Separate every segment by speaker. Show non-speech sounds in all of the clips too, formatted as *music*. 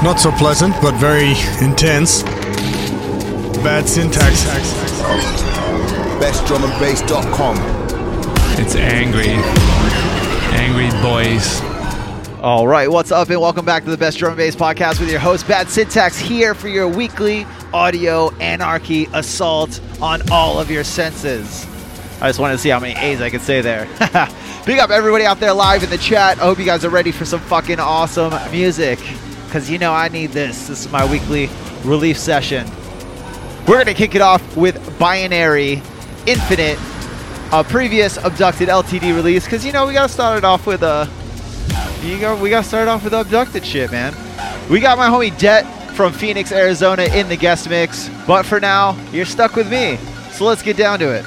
Speaker 1: Not so pleasant, but very intense. Bad syntax.
Speaker 2: BestDrumAndBass.com.
Speaker 3: It's angry. Angry boys.
Speaker 4: All right, what's up, and welcome back to the Best Drum and Bass Podcast with your host, Bad Syntax, here for your weekly audio anarchy assault on all of your senses. I just wanted to see how many A's I could say there. *laughs* Big up everybody out there live in the chat. I hope you guys are ready for some fucking awesome music. Because you know I need this. This is my weekly relief session. We're going to kick it off with Binary Infinite, a previous Abducted LTD release. Because you know we got to start it off with a. You go, we got to start off with abducted shit, man. We got my homie Det from Phoenix, Arizona in the guest mix. But for now, you're stuck with me. So let's get down to it.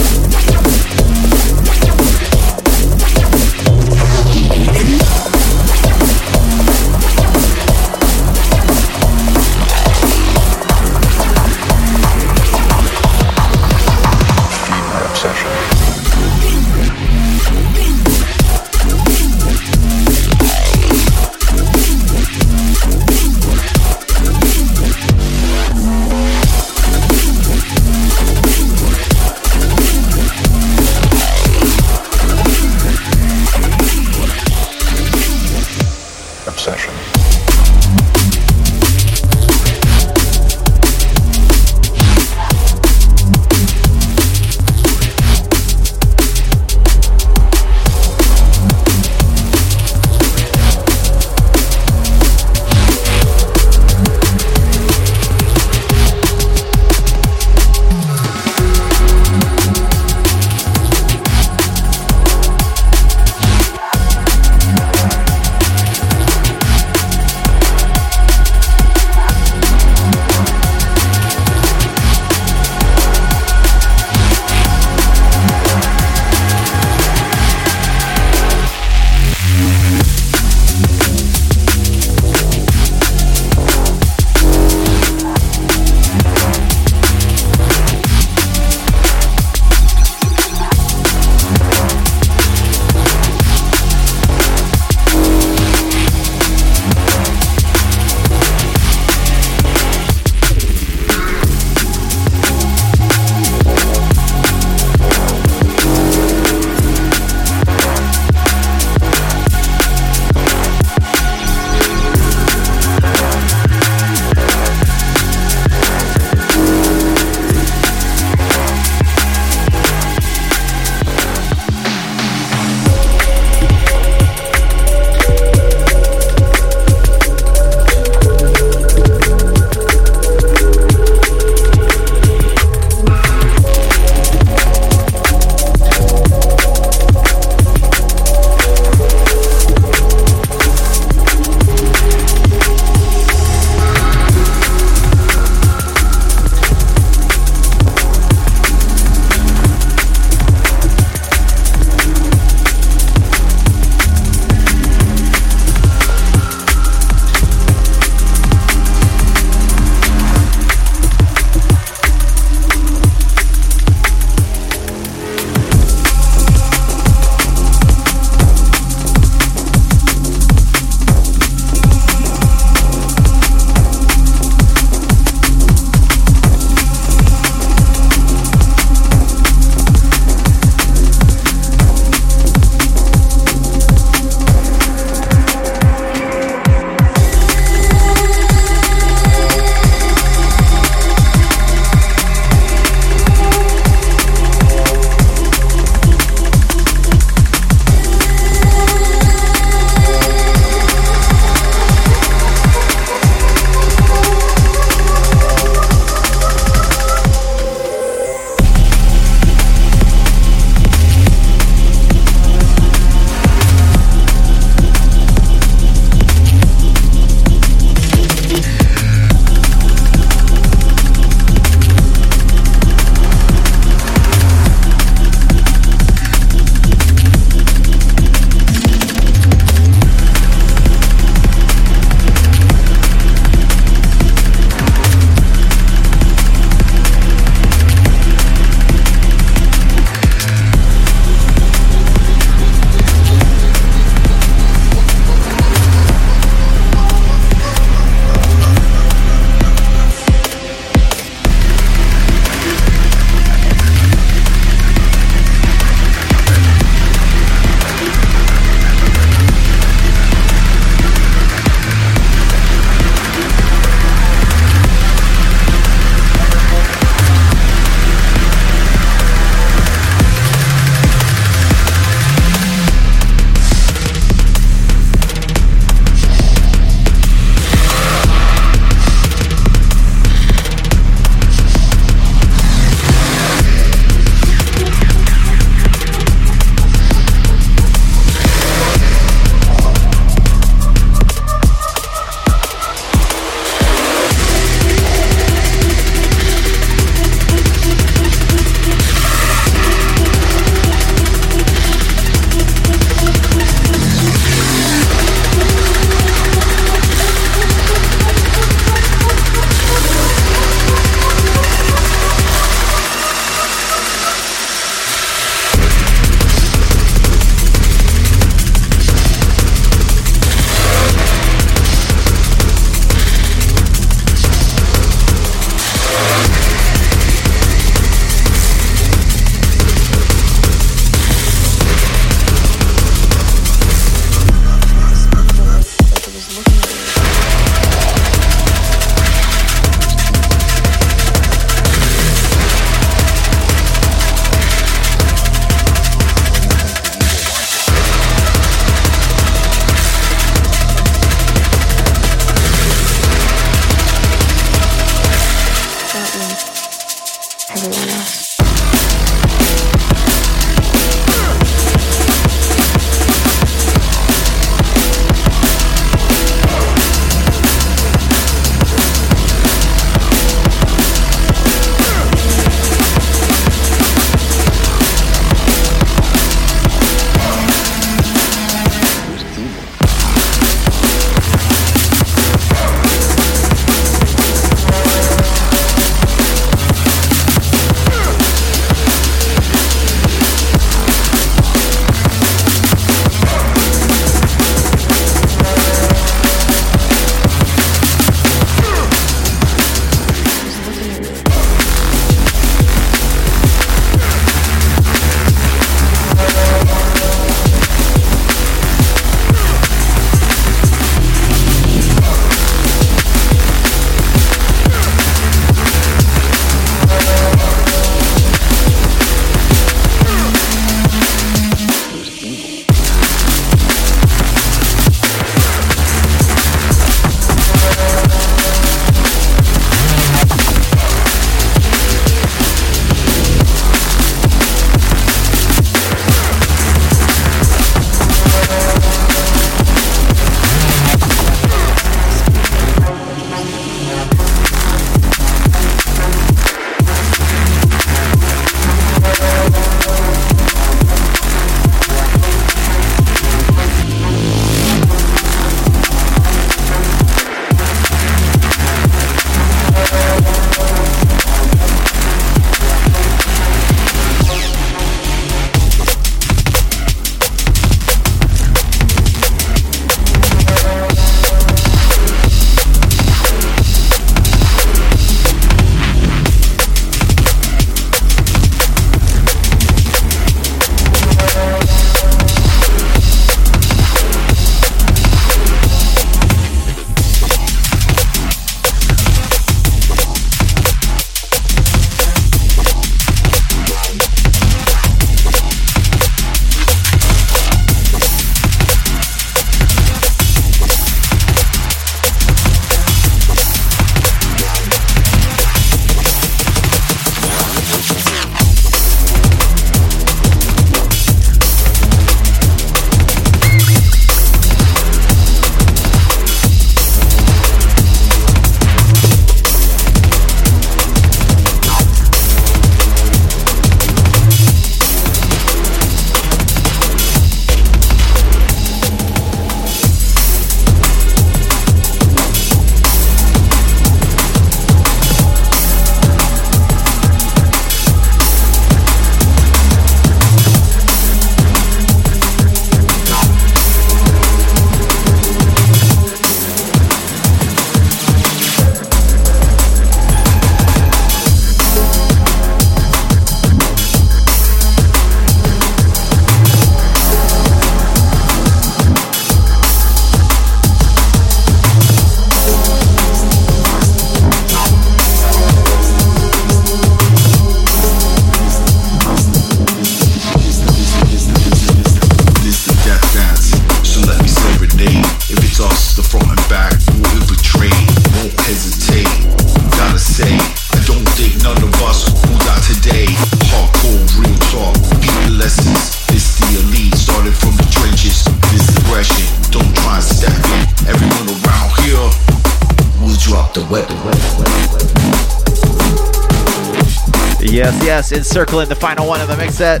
Speaker 4: Encircling the final one of the mix set.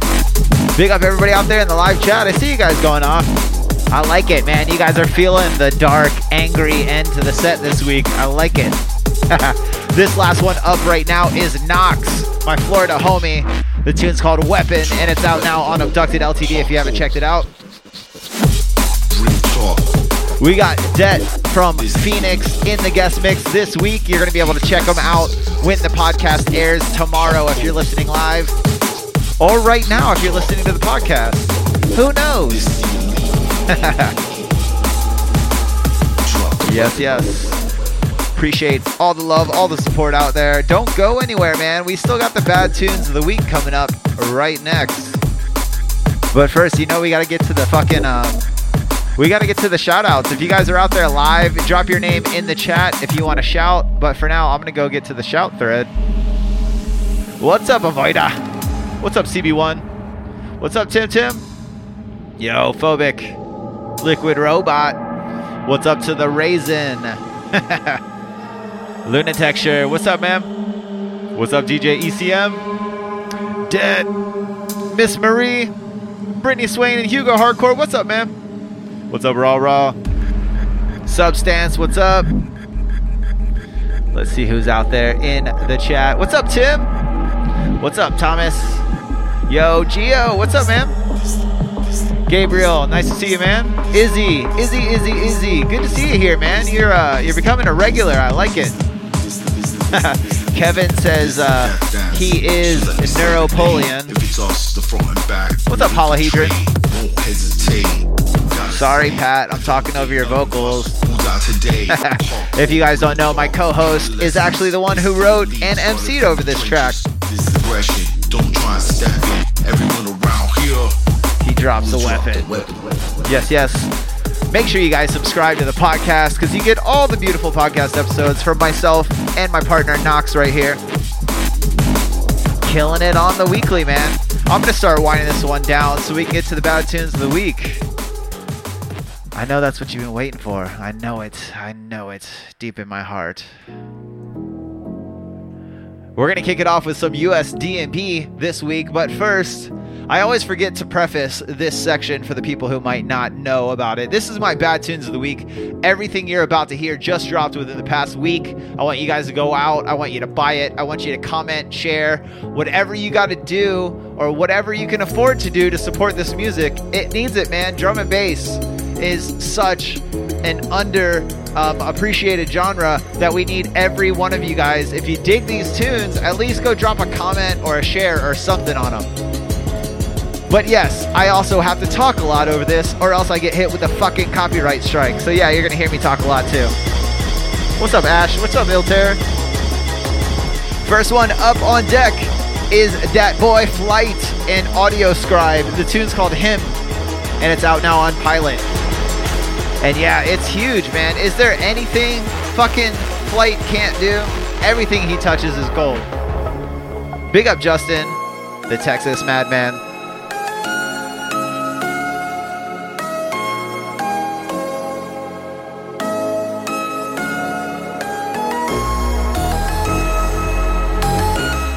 Speaker 4: Big up everybody out there in the live chat. I see you guys going off. I like it, man. You guys are feeling the dark, angry end to the set this week. I like it. *laughs* this last one up right now is Knox, my Florida homie. The tune's called Weapon, and it's out now on Abducted LTD if you haven't checked it out. We got Det from Phoenix in the guest mix this week. You're going to be able to check them out when the podcast airs tomorrow if you're listening live, or right now if you're listening to the podcast. Who knows? *laughs* yes, yes. Appreciate all the love, all the support out there. Don't go anywhere, man. We still got the bad tunes of the week coming up right next. But first, you know we got to get to the fucking um, We got to get to the shout outs. If you guys are out there live, drop your name in the chat if you want to shout. But for now, I'm going to go get to the shout thread. What's up, Avoida? What's up, CB1? What's up, Tim Tim? Yo, Phobic. Liquid Robot. What's up to the Raisin? *laughs* Lunatexture. What's up, man? What's up, DJ ECM? Dead. Miss Marie. Brittany Swain and Hugo Hardcore. What's up, man? What's up, Raw Raw? Substance, what's up? Let's see who's out there in the chat. What's up, Tim? What's up, Thomas? Yo, Geo, what's up, man? Gabriel, nice to see you, man. Izzy, Izzy, Izzy, Izzy, good to see you here, man. You're uh, you're becoming a regular. I like it. *laughs* Kevin says uh, he is Neuropolian. What's up, Polyhedron? Sorry, Pat, I'm talking over your vocals. *laughs* if you guys don't know, my co-host is actually the one who wrote and MC'd over this track. He drops the weapon. Yes, yes. Make sure you guys subscribe to the podcast because you get all the beautiful podcast episodes from myself and my partner Knox right here. Killing it on the weekly, man. I'm going to start winding this one down so we can get to the bad tunes of the week. I know that's what you've been waiting for. I know it. I know it deep in my heart. We're going to kick it off with some US DnB this week, but first, I always forget to preface this section for the people who might not know about it. This is my bad tunes of the week. Everything you're about to hear just dropped within the past week. I want you guys to go out. I want you to buy it. I want you to comment, share, whatever you got to do or whatever you can afford to do to support this music. It needs it, man. Drum and bass is such an under um, appreciated genre that we need every one of you guys. If you dig these tunes, at least go drop a comment or a share or something on them. But yes, I also have to talk a lot over this, or else I get hit with a fucking copyright strike. So yeah, you're gonna hear me talk a lot too. What's up, Ash? What's up, Ilter? First one up on deck is Dat Boy Flight and Audio Scribe. The tune's called Him, and it's out now on Pilot. And yeah, it's huge, man. Is there anything fucking Flight can't do? Everything he touches is gold. Big up Justin, the Texas Madman.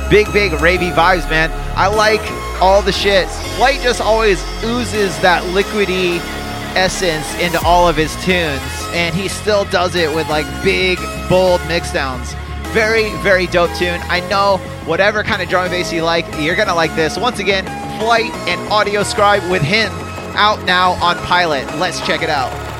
Speaker 4: Big, big ravey vibes, man. I like all the shit. Flight just always oozes that liquidy essence into all of his tunes, and he still does it with like big, bold mixdowns. Very, very dope tune. I know whatever kind of drum and bass you like, you're gonna like this. Once again, Flight and Audio Scribe with him out now on Pilot. Let's check it out.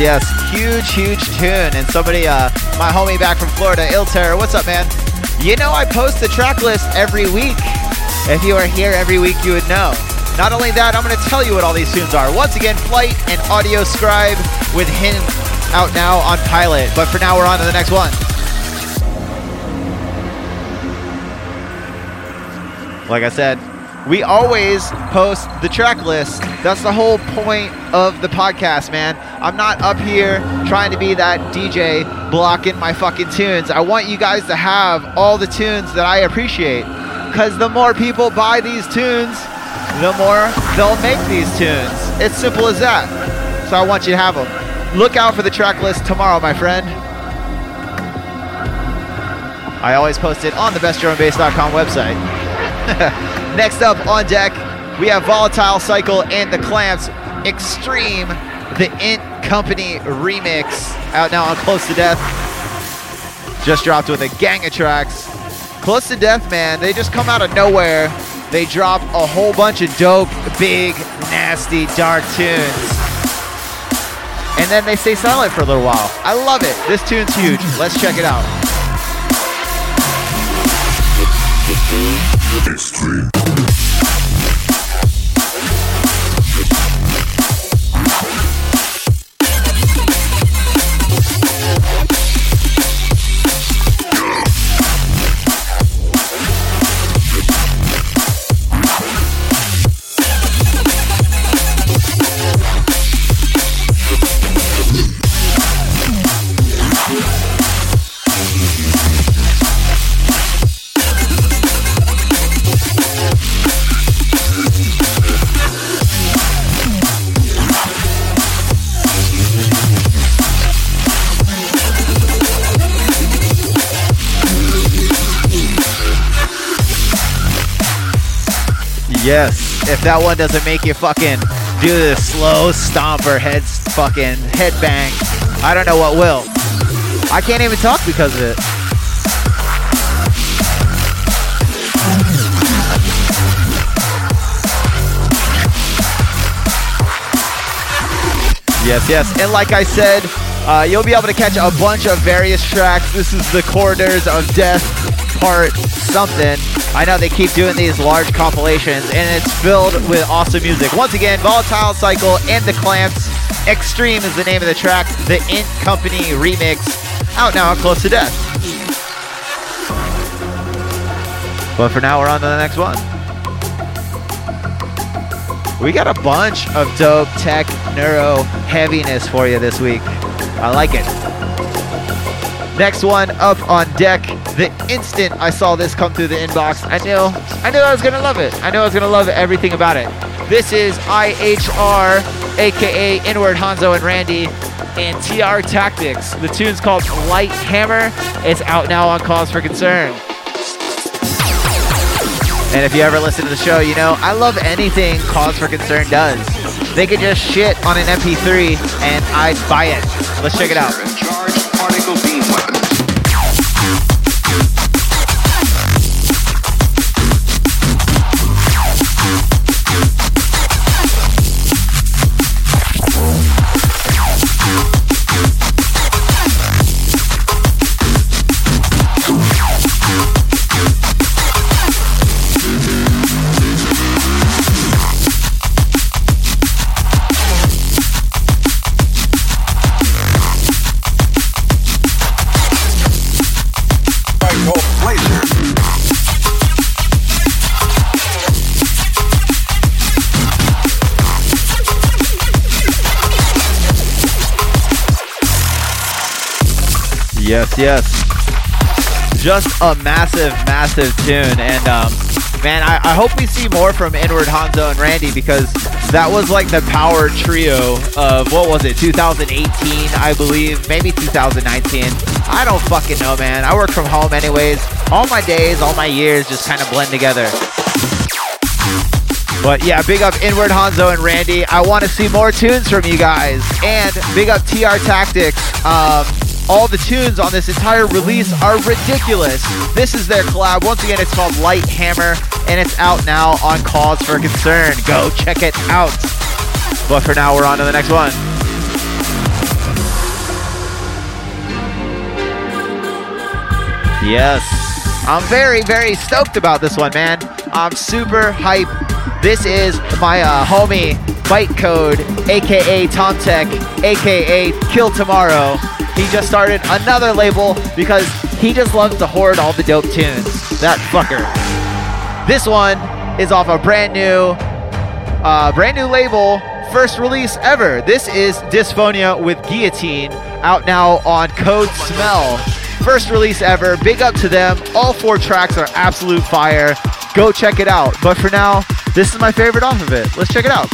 Speaker 4: Yes. Huge, huge tune. And somebody, uh, my homie back from Florida, Ilter, what's up, man? You know, I post the track list every week. If you are here every week, you would know. Not only that, I'm going to tell you what all these tunes are. Once again, Flight and Audio Scribe with him out now on Pilot. But for now, we're on to the next one. Like I said, we always post the track list. That's the whole point of the podcast, man. I'm not up here trying to be that DJ blocking my fucking tunes. I want you guys to have all the tunes that I appreciate. Because the more people buy these tunes, the more they'll make these tunes. It's simple as that. So I want you to have them. Look out for the track list tomorrow, my friend. I always post it on the bestdrumandbass.com website. *laughs* Next up on deck, we have Volatile Cycle and the Clamps Extreme, the Int Company remix, out now on Close to Death. Just dropped with a gang of tracks. Close to Death, man, they just come out of nowhere. They drop a whole bunch of dope, big, nasty, dark tunes. And then they stay silent for a little while. I love it. This tune's huge. Let's check it out.
Speaker 2: Extreme.
Speaker 4: Yes. If that one doesn't make you fucking do the slow stomper head fucking headbang, I don't know what will. I can't even talk because of it. Yes, yes. And like I said, uh, you'll be able to catch a bunch of various tracks. This is the Corridors of Death part something. I know they keep doing these large compilations, and it's filled with awesome music. Once again, Volatile Cycle and the Clamps. Extreme is the name of the track. The Int Company remix, out now Close to Death. But for now, we're on to the next one. We got a bunch of dope tech neuro heaviness for you this week. I like it. Next one up on deck. The instant I saw this come through the inbox, I knew I knew I was gonna love it. I knew I was gonna love everything about it. This is IHR, aka Inward Hanzo and Randy, and TR Tactics. The tune's called Light Hammer. It's out now on Cause for Concern. And if you ever listen to the show, you know I love anything Cause for Concern does. They could just shit on an MP3 and I'd buy it. Let's check it out. Yes. Just a massive, massive tune. And um, man, I, I hope we see more from Inward Hanzo and Randy because that was like the power trio of what was it, 2018, I believe, maybe 2019. I don't fucking know, man. I work from home anyways. All my days, all my years just kind of blend together. But yeah, big up Inward Hanzo and Randy. I want to see more tunes from you guys. And big up TR Tactics. Um, all the tunes on this entire release are ridiculous. This is their collab. Once again, it's called Light Hammer, and it's out now on Cause for Concern. Go check it out. But for now, we're on to the next one. Yes. I'm very, very stoked about this one, man. I'm super hype. This is my uh, homie Byte Code, aka Tom Tech, aka Kill Tomorrow. He just started another label because he just loves to hoard all the dope tunes. That fucker. This one is off a brand new, uh, brand new label, first release ever. This is Dysphonia with Guillotine, out now on Code Smell. First release ever. Big up to them. All four tracks are absolute fire. Go check it out. But for now, this is my favorite off of it. Let's check it out.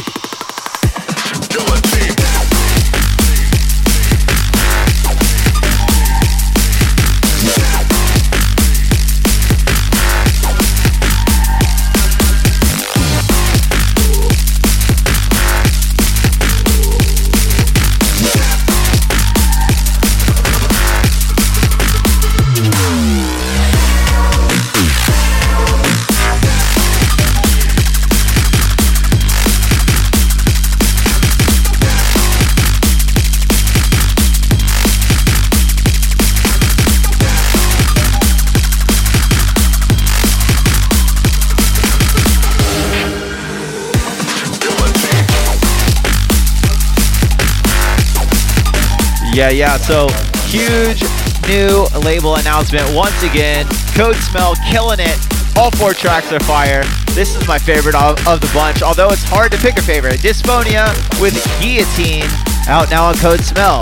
Speaker 4: Yeah, yeah. So huge new label announcement once again. Code Smell killing it. All four tracks are fire. This is my favorite of, of the bunch, although it's hard to pick a favorite. Dysphonia with Guillotine out now on Code Smell.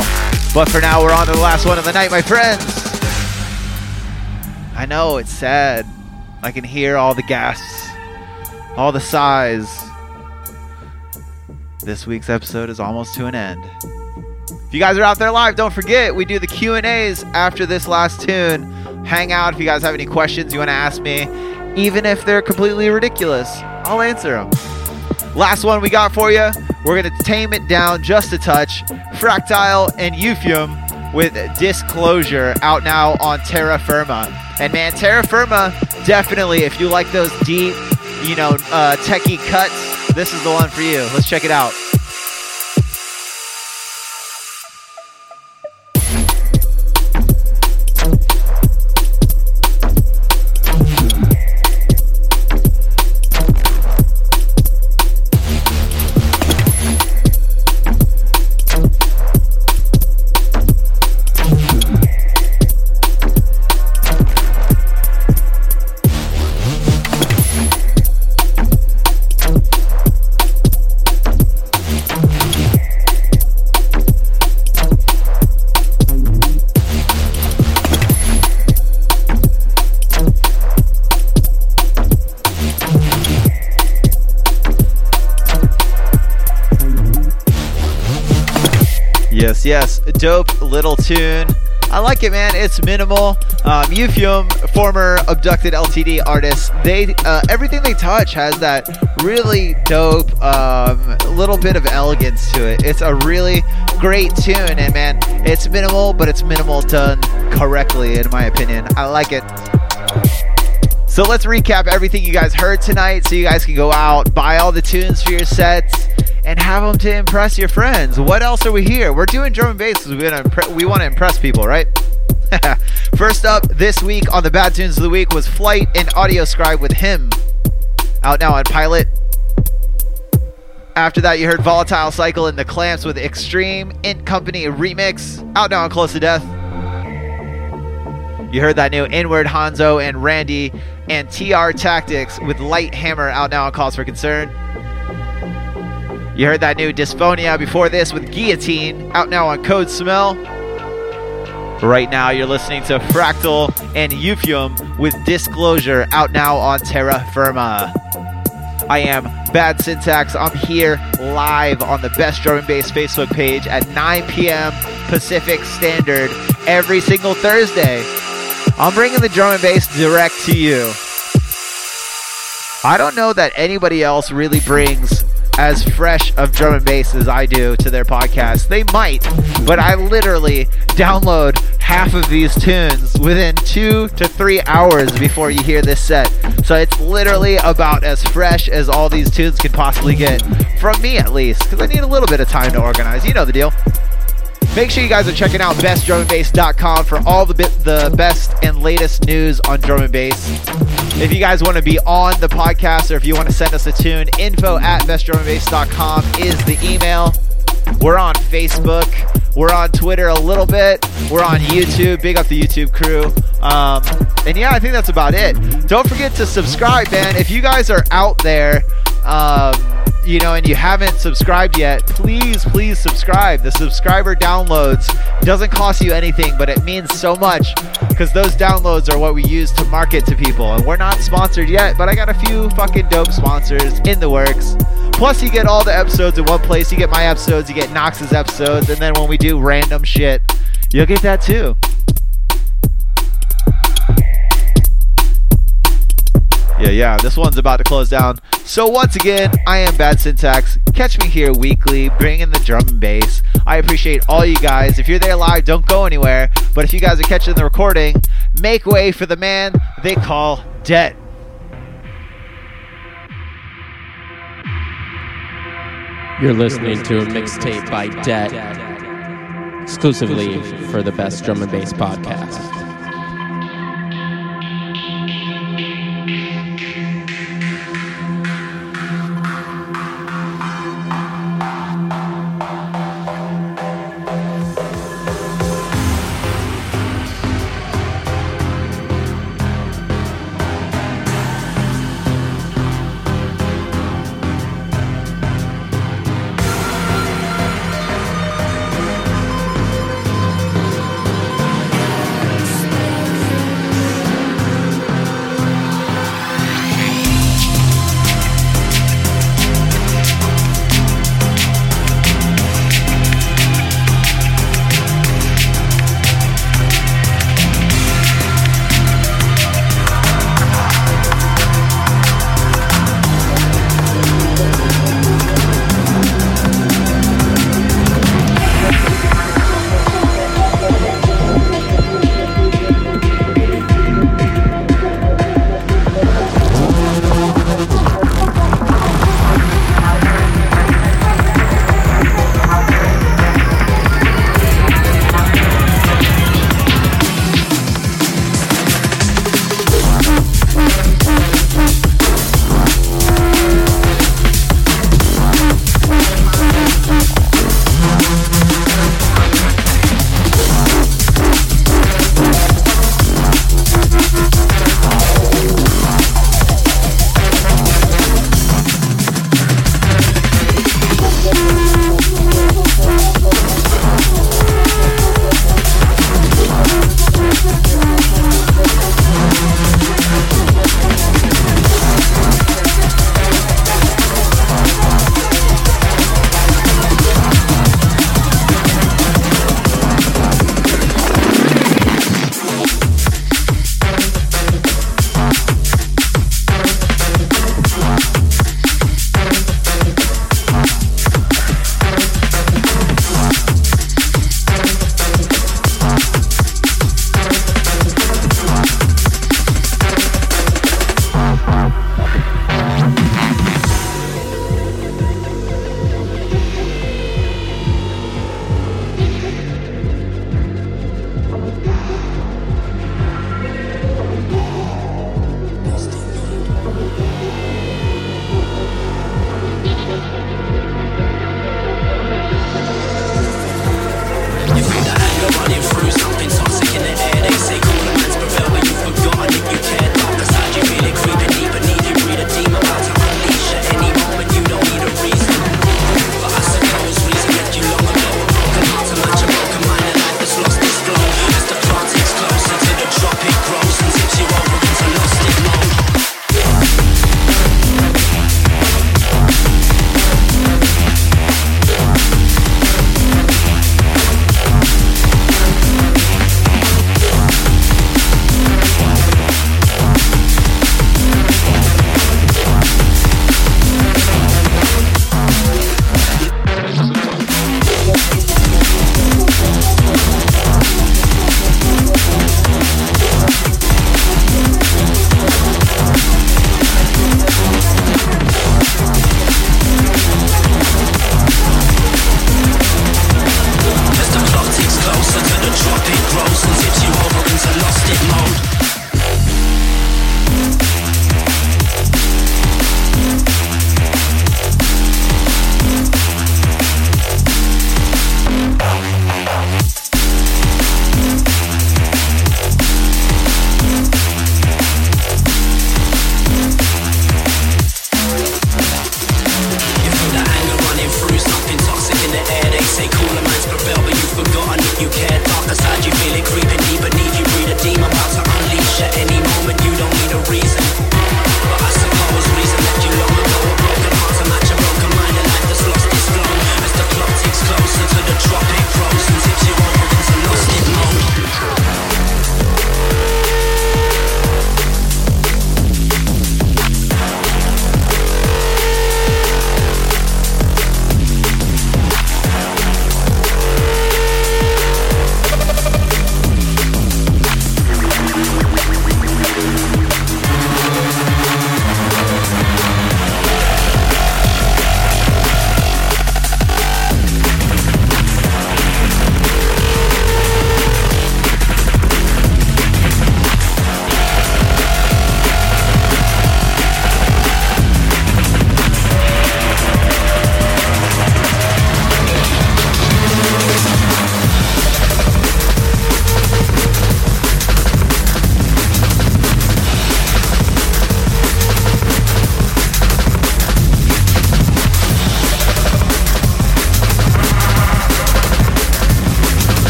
Speaker 4: But for now, we're on to the last one of the night, my friends. I know it's sad. I can hear all the gasps, all the sighs. This week's episode is almost to an end. You guys are out there live, don't forget we do the Q and A's after this last tune. Hang out if you guys have any questions you want to ask me, even if they're completely ridiculous. I'll answer them. Last one we got for you. We're gonna tame it down just a touch. Fractile and Euphium with Disclosure out now on Terra Firma. And man, Terra Firma definitely. If you like those deep, you know, uh, techie cuts, this is the one for you. Let's check it out. Yes. Dope little tune. I like it, man. It's minimal. Um, Euphium, former abducted LTD artist, they uh, everything they touch has that really dope um, little bit of elegance to it. It's a really great tune, and man, it's minimal, but it's minimal done correctly, in my opinion. I like it. So let's recap everything you guys heard tonight, so you guys can go out, buy all the tunes for your sets and have them to impress your friends. What else are we here? We're doing drum and bass because we, impre- we want to impress people, right? *laughs* First up this week on the Bad Tunes of the Week was Flight and Audio Scribe with him. Out now on Pilot. After that, you heard Volatile Cycle and the Clamps with Extreme Int Company remix. Out now on Close to Death. You heard that new Inward Hanzo and Randy and TR Tactics with Light Hammer out now on Cause for Concern. You heard that new Dysphonia before this with Guillotine, out now on Code Smell. Right now, you're listening to Fractal and Euphium with Disclosure, out now on Terra Firma. I am Bad Syntax. I'm here live on the Best Drum and Bass Facebook page at 9 p.m. Pacific Standard every single Thursday. I'm bringing the drum and bass direct to you. I don't know that anybody else really brings as fresh of drum and bass as I do to their podcast. They might, but I literally download half of these tunes within two to three hours before you hear this set. So it's literally about as fresh as all these tunes can possibly get, from me at least, because I need a little bit of time to organize. You know the deal. Make sure you guys are checking out bestdrumandbass.com for all the bit, the best and latest news on drum and bass. If you guys want to be on the podcast or if you want to send us a tune, info at bestdrumandbass.com is the email. We're on Facebook. We're on Twitter a little bit. We're on YouTube. Big up the YouTube crew. Um, and yeah, I think that's about it. Don't forget to subscribe, man. If you guys are out there, um, you know, and you haven't subscribed yet, please, please subscribe. The subscriber downloads doesn't cost you anything, but it means so much because those downloads are what we use to market to people. And we're not sponsored yet, but I got a few fucking dope sponsors in the works. Plus, you get all the episodes in one place. You get my episodes, you get Knox's episodes, and then when we do random shit, you'll get that too. Yeah, yeah, this one's about to close down. So once again, I am Bad Syntax. Catch me here weekly, bringing the drum and bass. I appreciate all you guys. If you're there live, don't go anywhere. But if you guys are catching the recording, make way for the man they call Det.
Speaker 5: You're listening to a mixtape by Det, exclusively for the Best Drum and Bass podcast.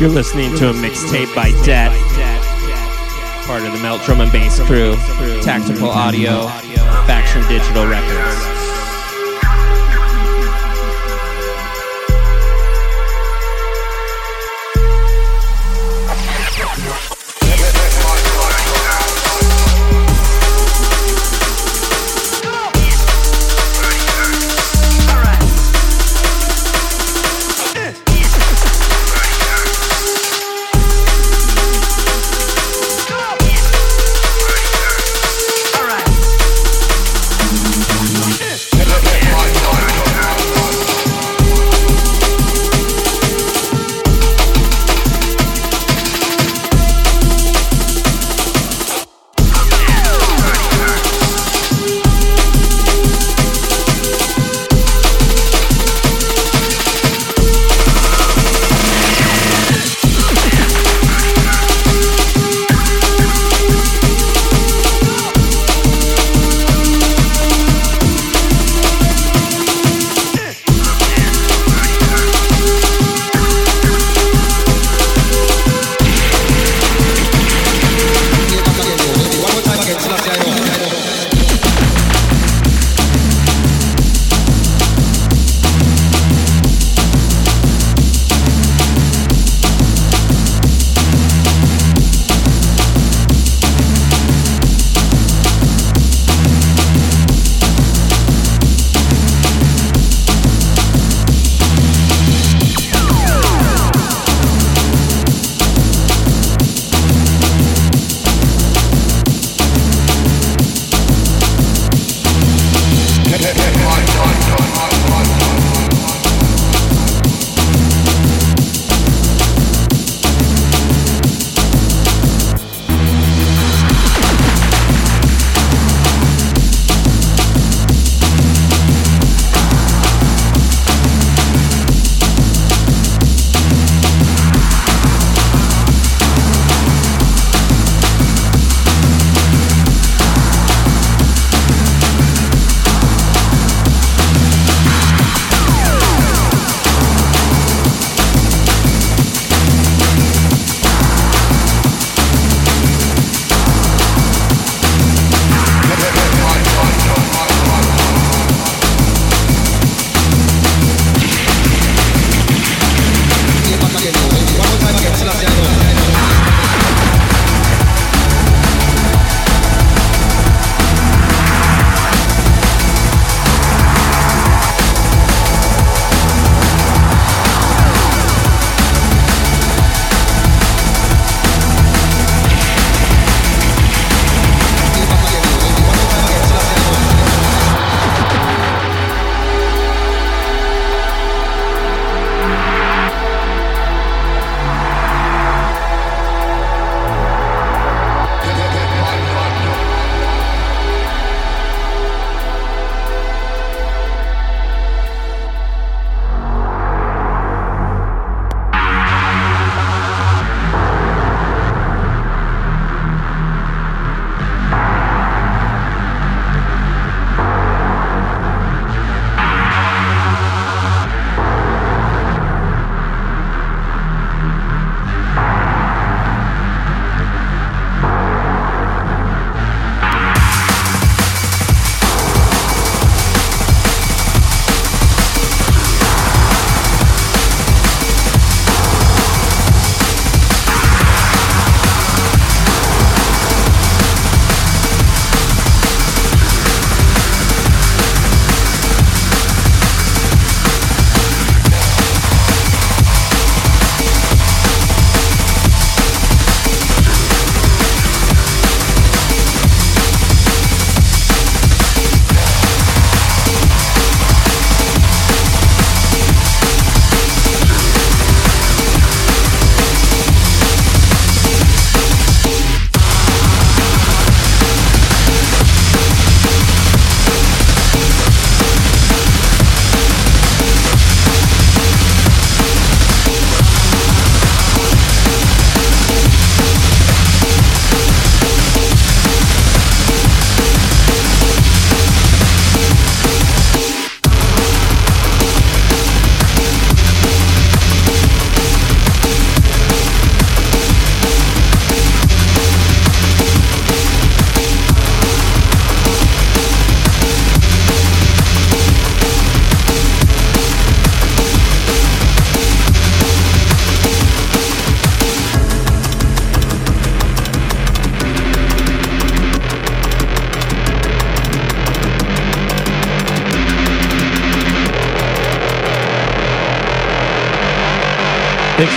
Speaker 5: You're listening to a mixtape by Det, part of the Melt Drum and Bass crew, Tactical Audio, Faction Digital Records.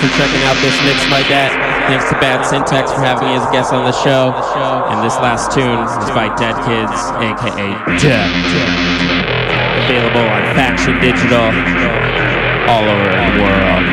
Speaker 5: For checking out this mix by Dat. Thanks to Bad Syntax for having me as a guest on the show. And this last tune is by Dead Kids, aka Dead. Available on Faction Digital all over the world.